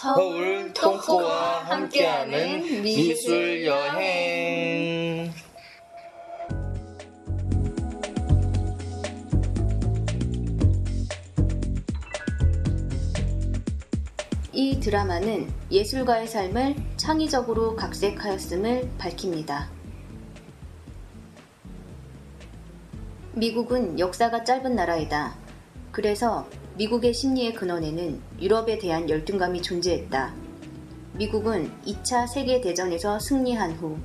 서울 통코와 함께하는 미술 여행. 이 드라마는 예술가의 삶을 창의적으로 각색하였음을 밝힙니다. 미국은 역사가 짧은 나라이다. 그래서 미국의 심리의 근원에는 유럽에 대한 열등감이 존재했다. 미국은 2차 세계대전에서 승리한 후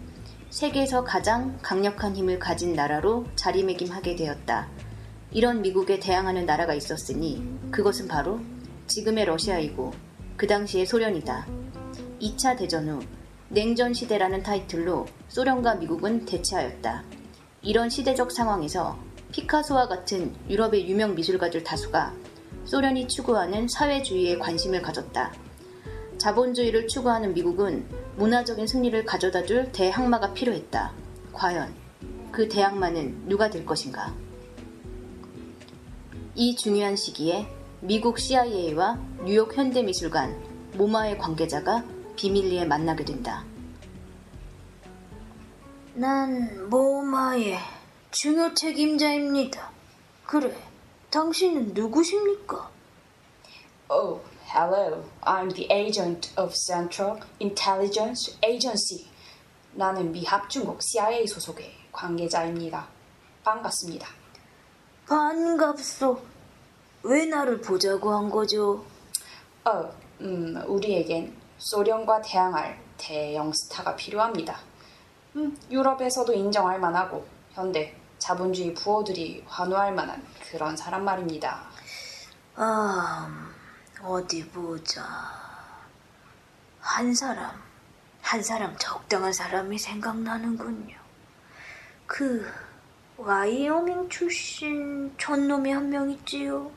세계에서 가장 강력한 힘을 가진 나라로 자리매김하게 되었다. 이런 미국에 대항하는 나라가 있었으니 그것은 바로 지금의 러시아이고 그 당시의 소련이다. 2차 대전 후 냉전 시대라는 타이틀로 소련과 미국은 대치하였다. 이런 시대적 상황에서 피카소와 같은 유럽의 유명 미술가들 다수가 소련이 추구하는 사회주의에 관심을 가졌다. 자본주의를 추구하는 미국은 문화적인 승리를 가져다 줄 대항마가 필요했다. 과연 그 대항마는 누가 될 것인가? 이 중요한 시기에 미국 CIA와 뉴욕 현대미술관 모마의 관계자가 비밀리에 만나게 된다. 난 모마의 중요 책임자입니다. 그래, 당신은 누구십니까? Oh, hello. I'm the agent of Central Intelligence Agency. 나는 미 합중국 CIA 소속의 관계자입니다. 반갑습니다. 반갑소. 왜 나를 보자고 한 거죠? 어, 음, 우리에겐 소련과 대항할 대형 스타가 필요합니다. 음, 유럽에서도 인정할 만하고 현대 자본주의 부호들이 환호할 만한 그런 사람 말입니다. 아, 어디 보자. 한 사람, 한 사람 적당한 사람이 생각나는군요. 그 와이오밍 출신 촌놈이 한 명 있지요.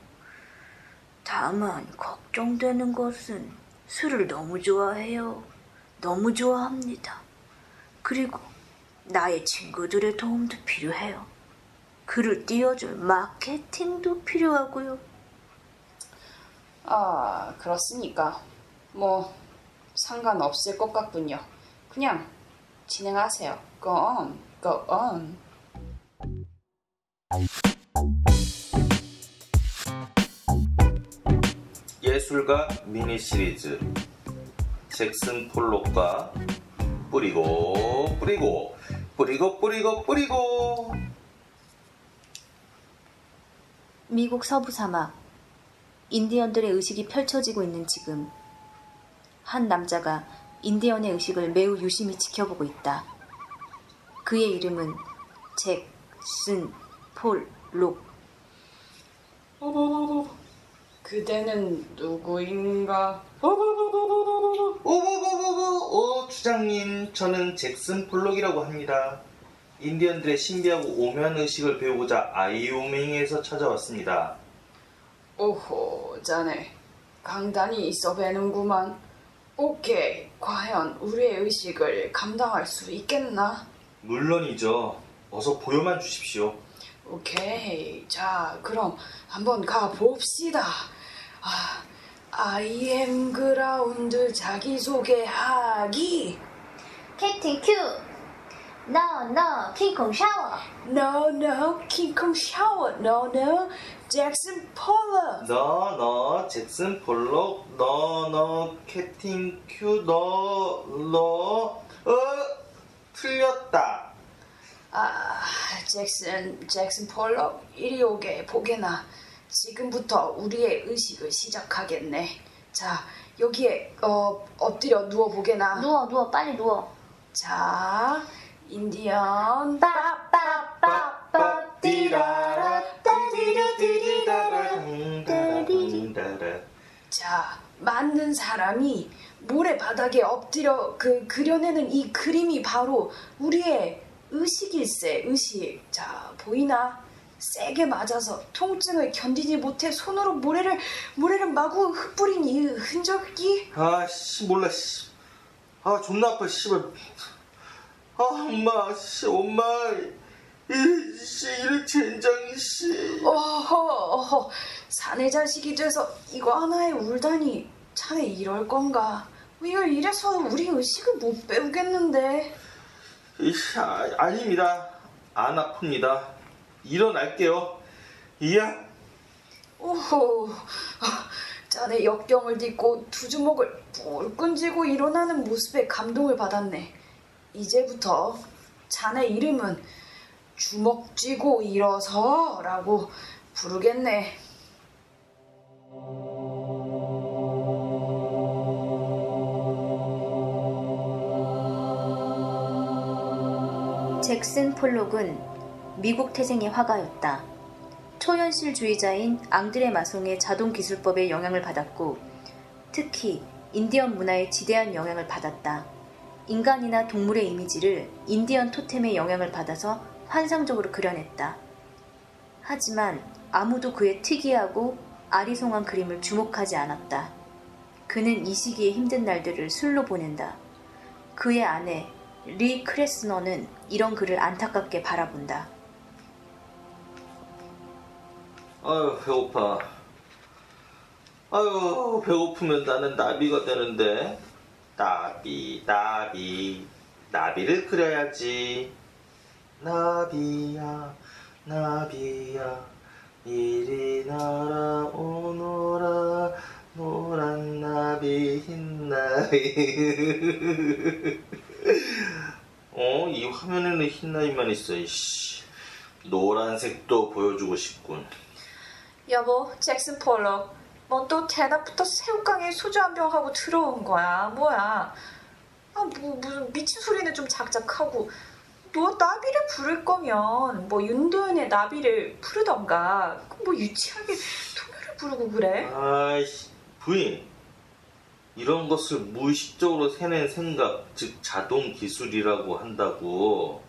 다만 걱정되는 것은 술을 너무 좋아해요. 너무 좋아합니다. 그리고 나의 친구들의 도움도 필요해요. 그를 띄워줄 마케팅도 필요하고요. 아, 그렇습니까? 뭐 상관없을 것 같군요. 그냥 진행하세요. Go on, go on. 예술가 미니 시리즈 잭슨 폴록과 뿌리고 뿌리고 뿌리고 뿌리고 뿌리고 미국 서부 사막 인디언들의 의식이 펼쳐지고 있는 지금 한 남자가 인디언의 의식을 매우 유심히 지켜보고 있다. 그의 이름은 잭 슨 폴록. 그대는 누구인가? 오오오오오 오 주장님 저는 잭슨 폴록이라고 합니다. 인디언들의 신비하고 오묘한 의식을 배우고자 아이오밍에서 찾아왔습니다. 오호, 자네 강단이 있어 배는구만. 오케이, 과연 우리의 의식을 감당할 수 있겠나? 물론이죠. 어서 보여만 주십시오. 오케이, 자 그럼 한번 가 봅시다. 아, I am ground 자기소개하기. 캡틴 큐! No, no, 킹콩 샤워! No, no, 킹콩 샤워. No, no, 잭슨 폴록. 너, 너, 잭슨 폴록, 너, 너, 캡틴 큐, 너, 너, 어, 틀렸다. 아, 잭슨, 잭슨 폴러. 이리 오게, 보게나. 지금부터 우리의 의식을 시작하겠네. 자, 여기에, 어, 엎드려 누워 보게나. 누워, 누워, 빨리 누워. 자, 인디언. 빠빠빠빠 띠라라 따디라디리다라 자, 맞는 사람이 모래 바닥에 엎드려 그 그려내는 이 그림이 바로 우리의 의식일세, 의식. 자, 보이나? 세게 맞아서 통증을 견디지 못해 손으로 모래를 모래를 마구 흩뿌린 이 흔적이 아씨 몰라 씨. 아 존나 아파 씨발. 아 엄마 씨 엄마 이씨 이를 젠장이 씨. 어허, 어허, 사내 자식이 돼서 이거 하나에 울다니 자네 이럴 건가? 이걸 이래서 우리 의식을 못 배우겠는데. 이씨, 아, 아닙니다. 안 아픕니다. 일어날게요. 이야. 오호, 아, 자네 역경을 딛고 두 주먹을 불끈 쥐고 일어나는 모습에 감동을 받았네. 이제부터 자네 이름은 주먹 쥐고 일어서 라고 부르겠네. 잭슨 폴록은 미국 태생의 화가였다. 초현실주의자인 앙드레 마송의 자동 기술법에 영향을 받았고 특히 인디언 문화에 지대한 영향을 받았다. 인간이나 동물의 이미지를 인디언 토템의 영향을 받아서 환상적으로 그려냈다. 하지만 아무도 그의 특이하고 아리송한 그림을 주목하지 않았다. 그는 이 시기의 힘든 날들을 술로 보낸다. 그의 아내 리 크레스너는 이런 그를 안타깝게 바라본다. 아유, 배고파. 아유, 배고프면 나는 나비가 되는데. 나비, 나비. 나비를 그려야지. 나비야, 나비야. 이리 날아오너라. 노란 나비, 흰 나비. 어, 이 화면에는 흰 나비만 있어, 이씨. 노란색도 보여주고 싶군. 여보, 잭슨 폴록. 뭐또 대낮부터 새우깡에 소주 한 병 하고 들어온 거야. 뭐야? 아, 뭐 무슨 미친 소리는 좀 작작하고. 너 나비를 부를 거면 뭐 윤도현의 나비를 부르던가. 뭐 유치하게 토요를 부르고 그래? 아이씨, 부인. 이런 것을 무의식적으로 세낸 생각, 즉 자동 기술이라고 한다고.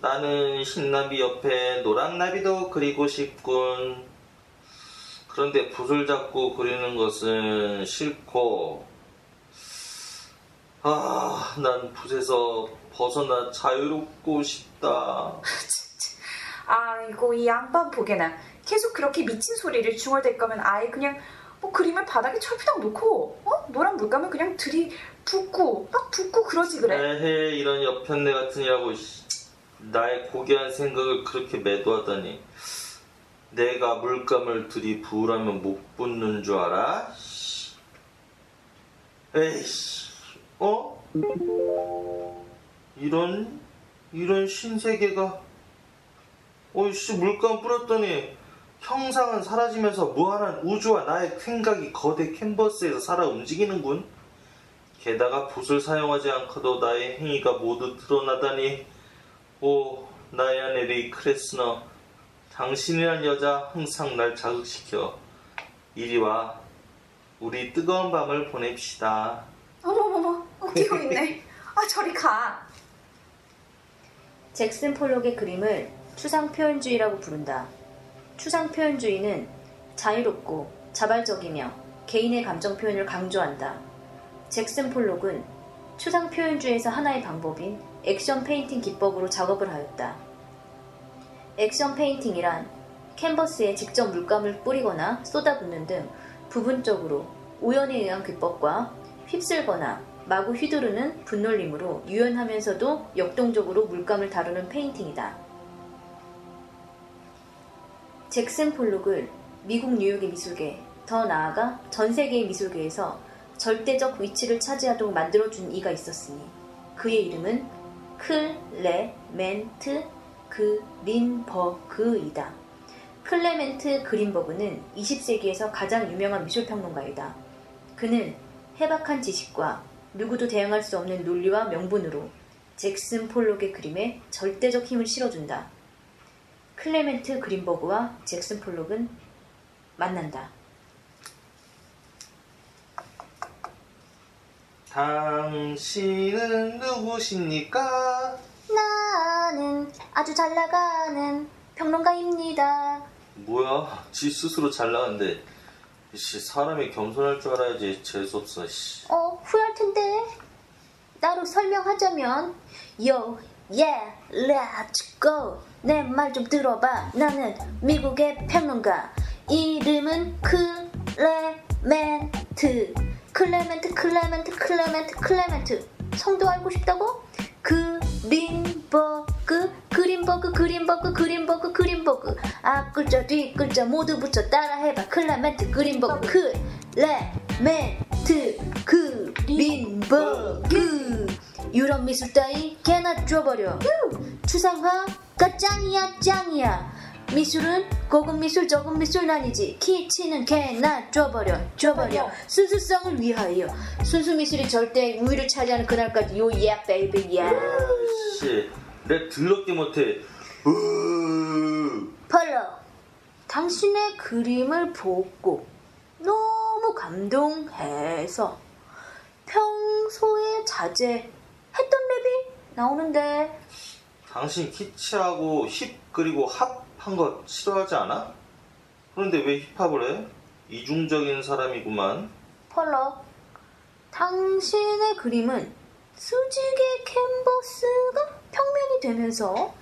나는 흰나비 옆에 노란나비도 그리고 싶군. 그런데 붓을 잡고 그리는 것은 싫고, 아, 난 붓에서 벗어나 자유롭고 싶다. 아이고 이 양반 보게나 계속 그렇게 미친 소리를 중얼댈 거면 아예 그냥 뭐 그림을 바닥에 철피당 놓고 어 노란 물감을 그냥 들이 붓고 막 붓고 그러지 그래. 에헤 이런 여편네 같으냐고 씨. 나의 고귀한 생각을 그렇게 매도하다니 내가 물감을 들이부으라면 못 붙는 줄 알아? 씨. 에이씨 어? 이런 이런 신세계가 어이씨 물감 뿌렸더니 형상은 사라지면서 무한한 우주와 나의 생각이 거대 캔버스에서 살아 움직이는군 게다가 붓을 사용하지 않고도 나의 행위가 모두 드러나다니 오 나의 아내 리 크레스너 당신이란 여자 항상 날 자극시켜 이리 와 우리 뜨거운 밤을 보냅시다 어머머머 웃기고 있네. 아 저리 가. 잭슨 폴록의 그림을 추상 표현주의라고 부른다. 추상 표현주의는 자유롭고 자발적이며 개인의 감정 표현을 강조한다. 잭슨 폴록은 추상 표현주의에서 하나의 방법인 액션 페인팅 기법으로 작업을 하였다. 액션 페인팅이란 캔버스에 직접 물감을 뿌리거나 쏟아붓는 등 부분적으로 우연에 의한 기법과 휩쓸거나 마구 휘두르는 붓놀림으로 유연하면서도 역동적으로 물감을 다루는 페인팅이다. 잭슨 폴록을 미국 뉴욕의 미술계, 더 나아가 전 세계의 미술계에서 절대적 위치를 차지하도록 만들어준 이가 있었으니 그의 이름은 클레멘트 그린버그이다. 클레멘트 그린버그는 20세기에서 가장 유명한 미술평론가이다. 그는 해박한 지식과 누구도 대항할 수 없는 논리와 명분으로 잭슨 폴록의 그림에 절대적 힘을 실어준다. 클레멘트 그린버그와 잭슨 폴록은 만난다. 당신은 누구십니까? 나는 아주 잘 나가는 평론가입니다. 뭐야 지 스스로 잘 나갔는데 씨 사람이 겸손할 줄 알아야지 재수없어 씨. 어, 후회할 텐데. 따로 설명하자면, Yo, yeah, let's go. 내 말 좀 들어봐. 나는 미국의 평론가. 이름은 클레멘트 클레멘트 클레멘트 클레멘트 클레멘트 성도 알고 싶다고? 그린 버그 그린버그 그린버그 그린버그 그린버그. 앞글자 뒷글자 모두 붙여 따라해봐. 클레멘트 그린버그. 클레멘트 그린버그. 유럽 미술 따위 개나 줘버려. 추상화가 짱이야 짱이야. 미술은 고급 미술 저급 미술 나뉘지. 키치는 개나 줘버려 줘버려. 순수성을 위하여. 순수 미술이 절대 우위를 차지하는 그날까지. Yo yeah baby yeah 씨, 랩 드럽게 못해. 으, 폴락 당신의 그림을 보고 너무 감동해서 평소에 자제했던 랩이 나오는데 당신 키치하고 힙 그리고 합한 거 싫어하지 않아? 그런데 왜 힙합을 해? 이중적인 사람이구만. 펄러 당신의 그림은 수직의 캔버스가 평면이 되면서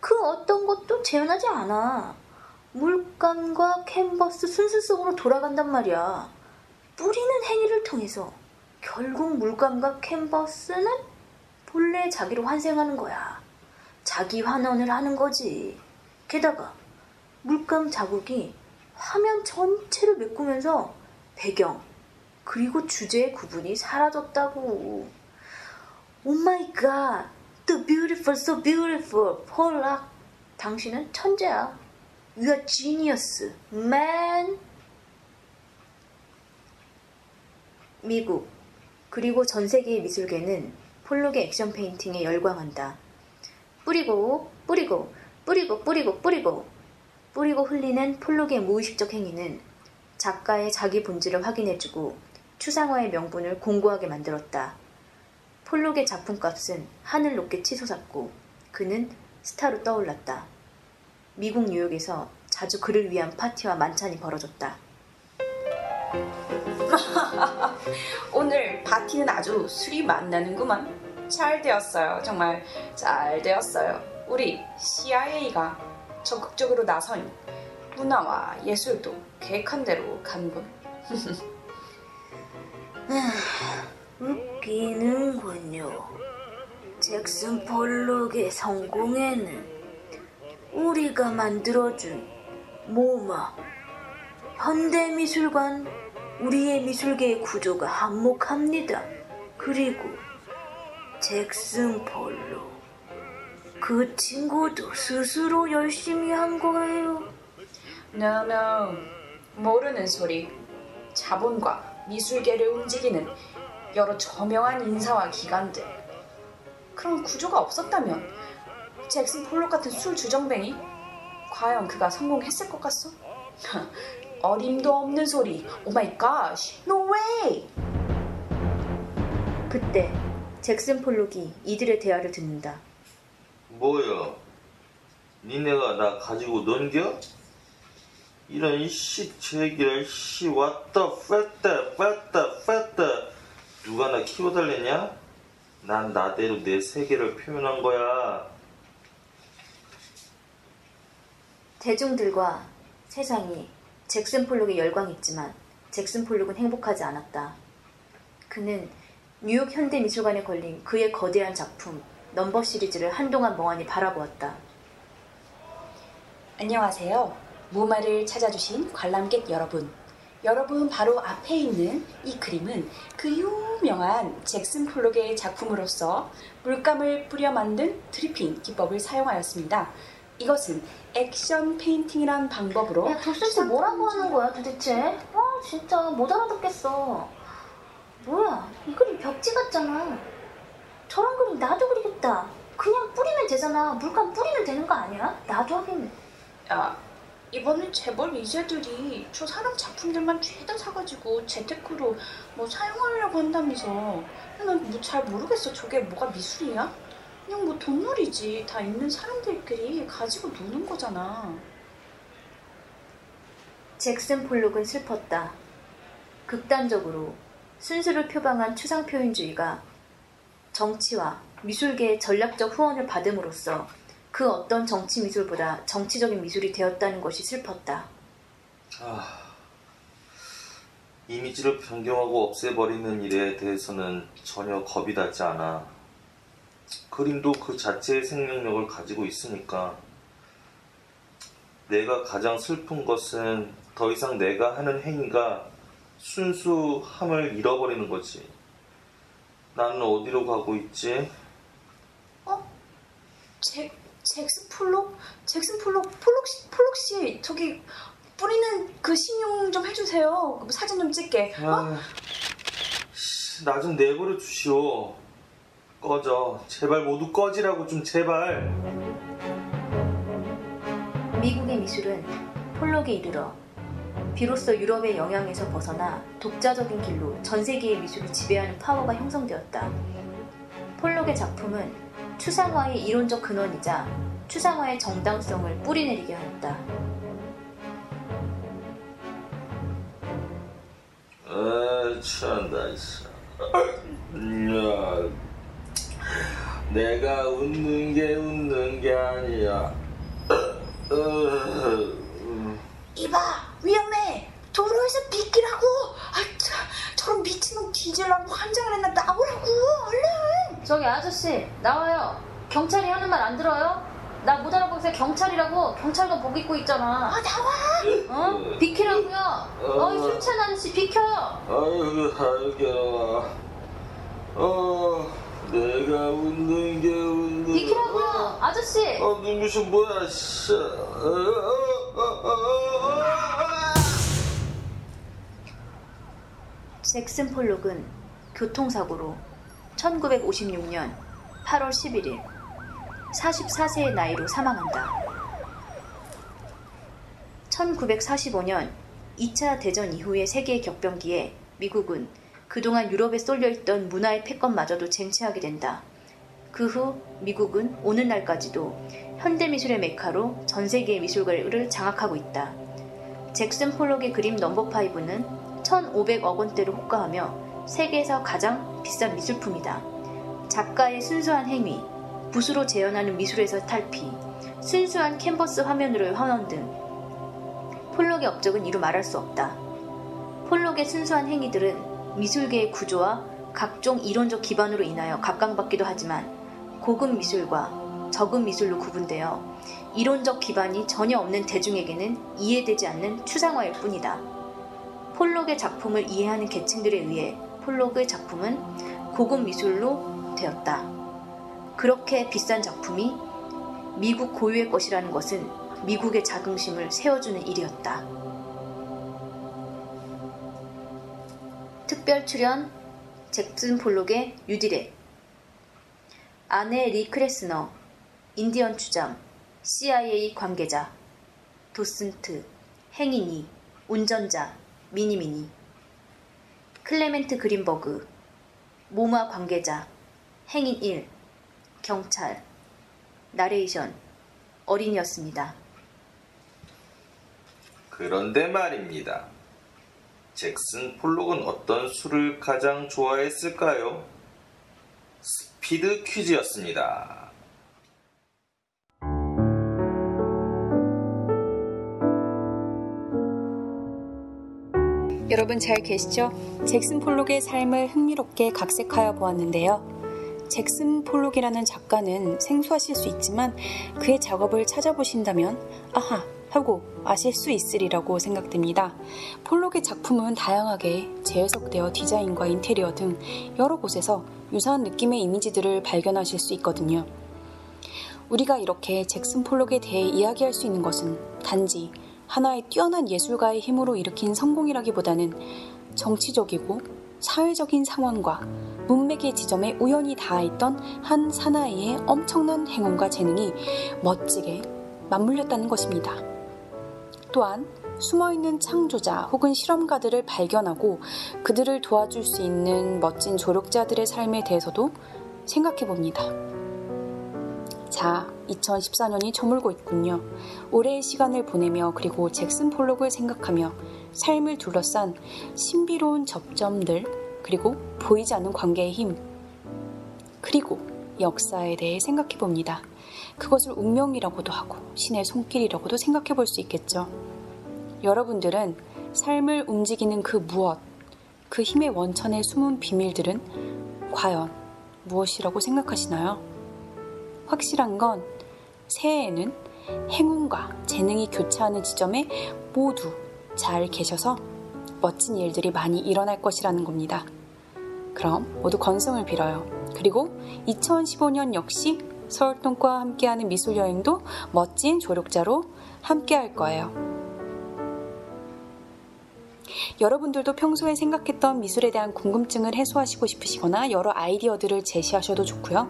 그 어떤 것도 재현하지 않아. 물감과 캔버스 순수 속으로 돌아간단 말이야. 뿌리는 행위를 통해서 결국 물감과 캔버스는 본래 자기로 환생하는 거야. 자기 환원을 하는 거지. 게다가 물감 자국이 화면 전체를 메꾸면서 배경 그리고 주제의 구분이 사라졌다고. Oh my God. The beautiful, so beautiful. 폴락. 당신은 천재야. You are genius, man. 미국 그리고 전 세계의 미술계는 폴록의 액션 페인팅에 열광한다. 뿌리고 뿌리고 뿌리고 뿌리고 뿌리고 뿌리고 흘리는 폴록의 무의식적 행위는 작가의 자기 본질을 확인해주고 추상화의 명분을 공고하게 만들었다. 폴록의 작품값은 하늘 높게 치솟았고 그는 스타로 떠올랐다. 미국 뉴욕에서 자주 그를 위한 파티와 만찬이 벌어졌다. 오늘 파티는 아주 술이 만나는구만. 잘 되었어요. 정말 잘 되었어요. 우리 CIA가 적극적으로 나선 문화와 예술도 계획한 대로 가는군. 웃기는군요. 잭슨 폴록의 성공에는 우리가 만들어준 모마, 현대미술관, 우리의 미술계의 구조가 한몫합니다. 그리고 잭슨 폴록, 그 친구도 스스로 열심히 한 거예요. No, no. 모르는 소리. 자본과 미술계를 움직이는 여러 저명한 인사와 기관들. 그런 구조가 없었다면 잭슨 폴록 같은 술 주정뱅이? 과연 그가 성공했을 것 같소? 어림도 없는 소리. Oh my God. No way. 그때 잭슨 폴록이 이들의 대화를 듣는다. 뭐야? 니네가 나 가지고 논겨? 이런 이씨 제기를 씨 왔다 뺐다 뺐다 뺐다 누가 나 키워달랬냐? 난 나대로 내 세계를 표현한 거야. 대중들과 세상이 잭슨 폴록에 열광했지만 잭슨 폴록은 행복하지 않았다. 그는 뉴욕 현대미술관에 걸린 그의 거대한 작품 넘버 시리즈를 한동안 멍하니 바라보았다. 안녕하세요. 모마를 찾아주신 관람객 여러분. 여러분 바로 앞에 있는 이 그림은 그 유명한 잭슨 폴록의 작품으로서 물감을 뿌려 만든 드리핑 기법을 사용하였습니다. 이것은 액션 페인팅이란 방법으로 야, 도대체 뭐라고 하는 거야, 도대체? 아, 진짜 못 알아듣겠어. 뭐야, 이 그림 벽지 같잖아. 저런 그림 나도 그리겠다. 그냥 뿌리면 되잖아. 물감 뿌리면 되는 거 아니야? 나도 하겠네. 야, 이번엔 재벌 이제들이 저 사람 작품들만 죄다 사가지고 재테크로 뭐 사용하려고 한다면서 난뭐잘 모르겠어 저게 뭐가 미술이야? 그냥 뭐 돈놀이지 다 있는 사람들끼리 가지고 노는 거잖아 잭슨 폴록은 슬펐다. 극단적으로 순수를 표방한 추상 표현주의가 정치와 미술계의 전략적 후원을 받음으로써 그 어떤 정치 미술보다 정치적인 미술이 되었다는 것이 슬펐다. 아, 이미지를 변경하고 없애버리는 일에 대해서는 전혀 겁이 나지 않아. 그림도 그 자체의 생명력을 가지고 있으니까. 내가 가장 슬픈 것은 더 이상 내가 하는 행위가 순수함을 잃어버리는 거지. 나는 어디로 가고 있지? 잭 잭슨 폴록 잭슨 폴록 폴록 씨 폴록 씨 저기 뿌리는 그 신용 좀 해주세요. 그 사진 좀 찍게. 아, 나좀 내버려 주시오. 꺼져. 제발 모두 꺼지라고 좀 제발. 미국의 미술은 폴록에 이르러 비로소 유럽의 영향에서 벗어나 독자적인 길로 전 세계의 미술을 지배하는 파워가 형성되었다. 폴록의 작품은 추상화의 이론적 근원이자 추상화의 정당성을 뿌리내리게 하였다. 아, 참나, 참. 야, 내가 웃는 게 웃는 게 아니야. 이봐 위험해. 도로에서 비키라고. 아, 저, 저런 미친놈 뒤질라고 환장을 얼른. 저기 아저씨 나와요. 경찰이 하는 말 안 들어요? 나 못 알아보세요. 경찰이라고 경찰관 복 입고 있잖아. 아 나와. 어? 비키라고요. 어 이 술 취한 아저씨 비켜요. 아이고, 아이고. 어, 내가 웃는 게 웃는 비키라고요. 아저씨. 어, 눈부셔 뭐야, 씨. 어, 어, 어, 어, 어. 잭슨 폴록은 교통사고로 1956년 8월 11일 44세의 나이로 사망한다. 1945년 2차 대전 이후의 세계 격변기에 미국은 그동안 유럽에 쏠려있던 문화의 패권마저도 쟁취하게 된다. 그 후 미국은 오늘날까지도 현대미술의 메카로 전 세계의 미술가를 장악하고 있다. 잭슨 폴록의 그림 넘버 5는 1,500억 원대를 호가하며 세계에서 가장 비싼 미술품이다. 작가의 순수한 행위, 붓으로 재현하는 미술에서 탈피, 순수한 캔버스 화면으로의 환원 등 폴록의 업적은 이루 말할 수 없다. 폴록의 순수한 행위들은 미술계의 구조와 각종 이론적 기반으로 인하여 각광받기도 하지만 고급 미술과 저급 미술로 구분되어 이론적 기반이 전혀 없는 대중에게는 이해되지 않는 추상화일 뿐이다. 폴록의 작품을 이해하는 계층들에 의해 폴록의 작품은 고급 미술로 되었다. 그렇게 비싼 작품이 미국 고유의 것이라는 것은 미국의 자긍심을 세워주는 일이었다. 특별 출연 잭슨 폴록의 유디렉 아내 리 크레스너 인디언 추장 CIA 관계자 도슨트 행인이 운전자 미니미니 클레멘트 그린버그 모마 관계자 행인 1 경찰 나레이션 어린이였습니다. 그런데 말입니다. 잭슨 폴록은 어떤 술을 가장 좋아했을까요? 스피드 퀴즈였습니다. 여러분 잘 계시죠? 잭슨 폴록의 삶을 흥미롭게 각색하여 보았는데요. 잭슨 폴록이라는 작가는 생소하실 수 있지만 그의 작업을 찾아보신다면 아하 하고 아실 수 있으리라고 생각됩니다. 폴록의 작품은 다양하게 재해석되어 디자인과 인테리어 등 여러 곳에서 유사한 느낌의 이미지들을 발견하실 수 있거든요. 우리가 이렇게 잭슨 폴록에 대해 이야기할 수 있는 것은 단지 하나의 뛰어난 예술가의 힘으로 일으킨 성공이라기보다는 정치적이고 사회적인 상황과 문맥의 지점에 우연히 닿아있던 한 사나이의 엄청난 행운과 재능이 멋지게 맞물렸다는 것입니다. 또한 숨어있는 창조자 혹은 실험가들을 발견하고 그들을 도와줄 수 있는 멋진 조력자들의 삶에 대해서도 생각해 봅니다. 자, 2014년이 저물고 있군요. 올해의 시간을 보내며 그리고 잭슨 폴록을 생각하며 삶을 둘러싼 신비로운 접점들 그리고 보이지 않는 관계의 힘 그리고 역사에 대해 생각해 봅니다. 그것을 운명이라고도 하고 신의 손길이라고도 생각해 볼 수 있겠죠. 여러분들은 삶을 움직이는 그 무엇 그 힘의 원천에 숨은 비밀들은 과연 무엇이라고 생각하시나요? 확실한 건 새해에는 행운과 재능이 교차하는 지점에 모두 잘 계셔서 멋진 일들이 많이 일어날 것이라는 겁니다. 그럼 모두 건승을 빌어요. 그리고 2015년 역시 서울동과 함께하는 미술 여행도 멋진 조력자로 함께할 거예요. 여러분들도 평소에 생각했던 미술에 대한 궁금증을 해소하시고 싶으시거나 여러 아이디어들을 제시하셔도 좋고요.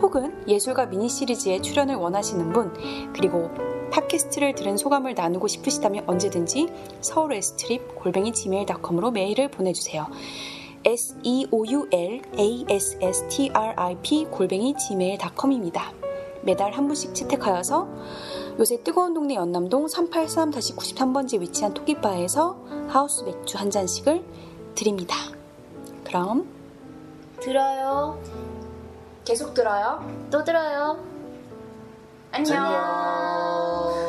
혹은 예술가 미니 시리즈에 출연을 원하시는 분, 그리고 팟캐스트를 들은 소감을 나누고 싶으시다면 언제든지 서울 에스트립 골뱅이 gmail.com으로 메일을 보내주세요. s e o u l a s s t r i p 골뱅이 gmail.com입니다. 매달 한 분씩 채택하여서 요새 뜨거운 동네 연남동 383-93번지에 위치한 토끼바에서 하우스 맥주 한 잔씩을 드립니다. 그럼 들어요. 계속 들어요. 또 들어요. 안녕. 안녕.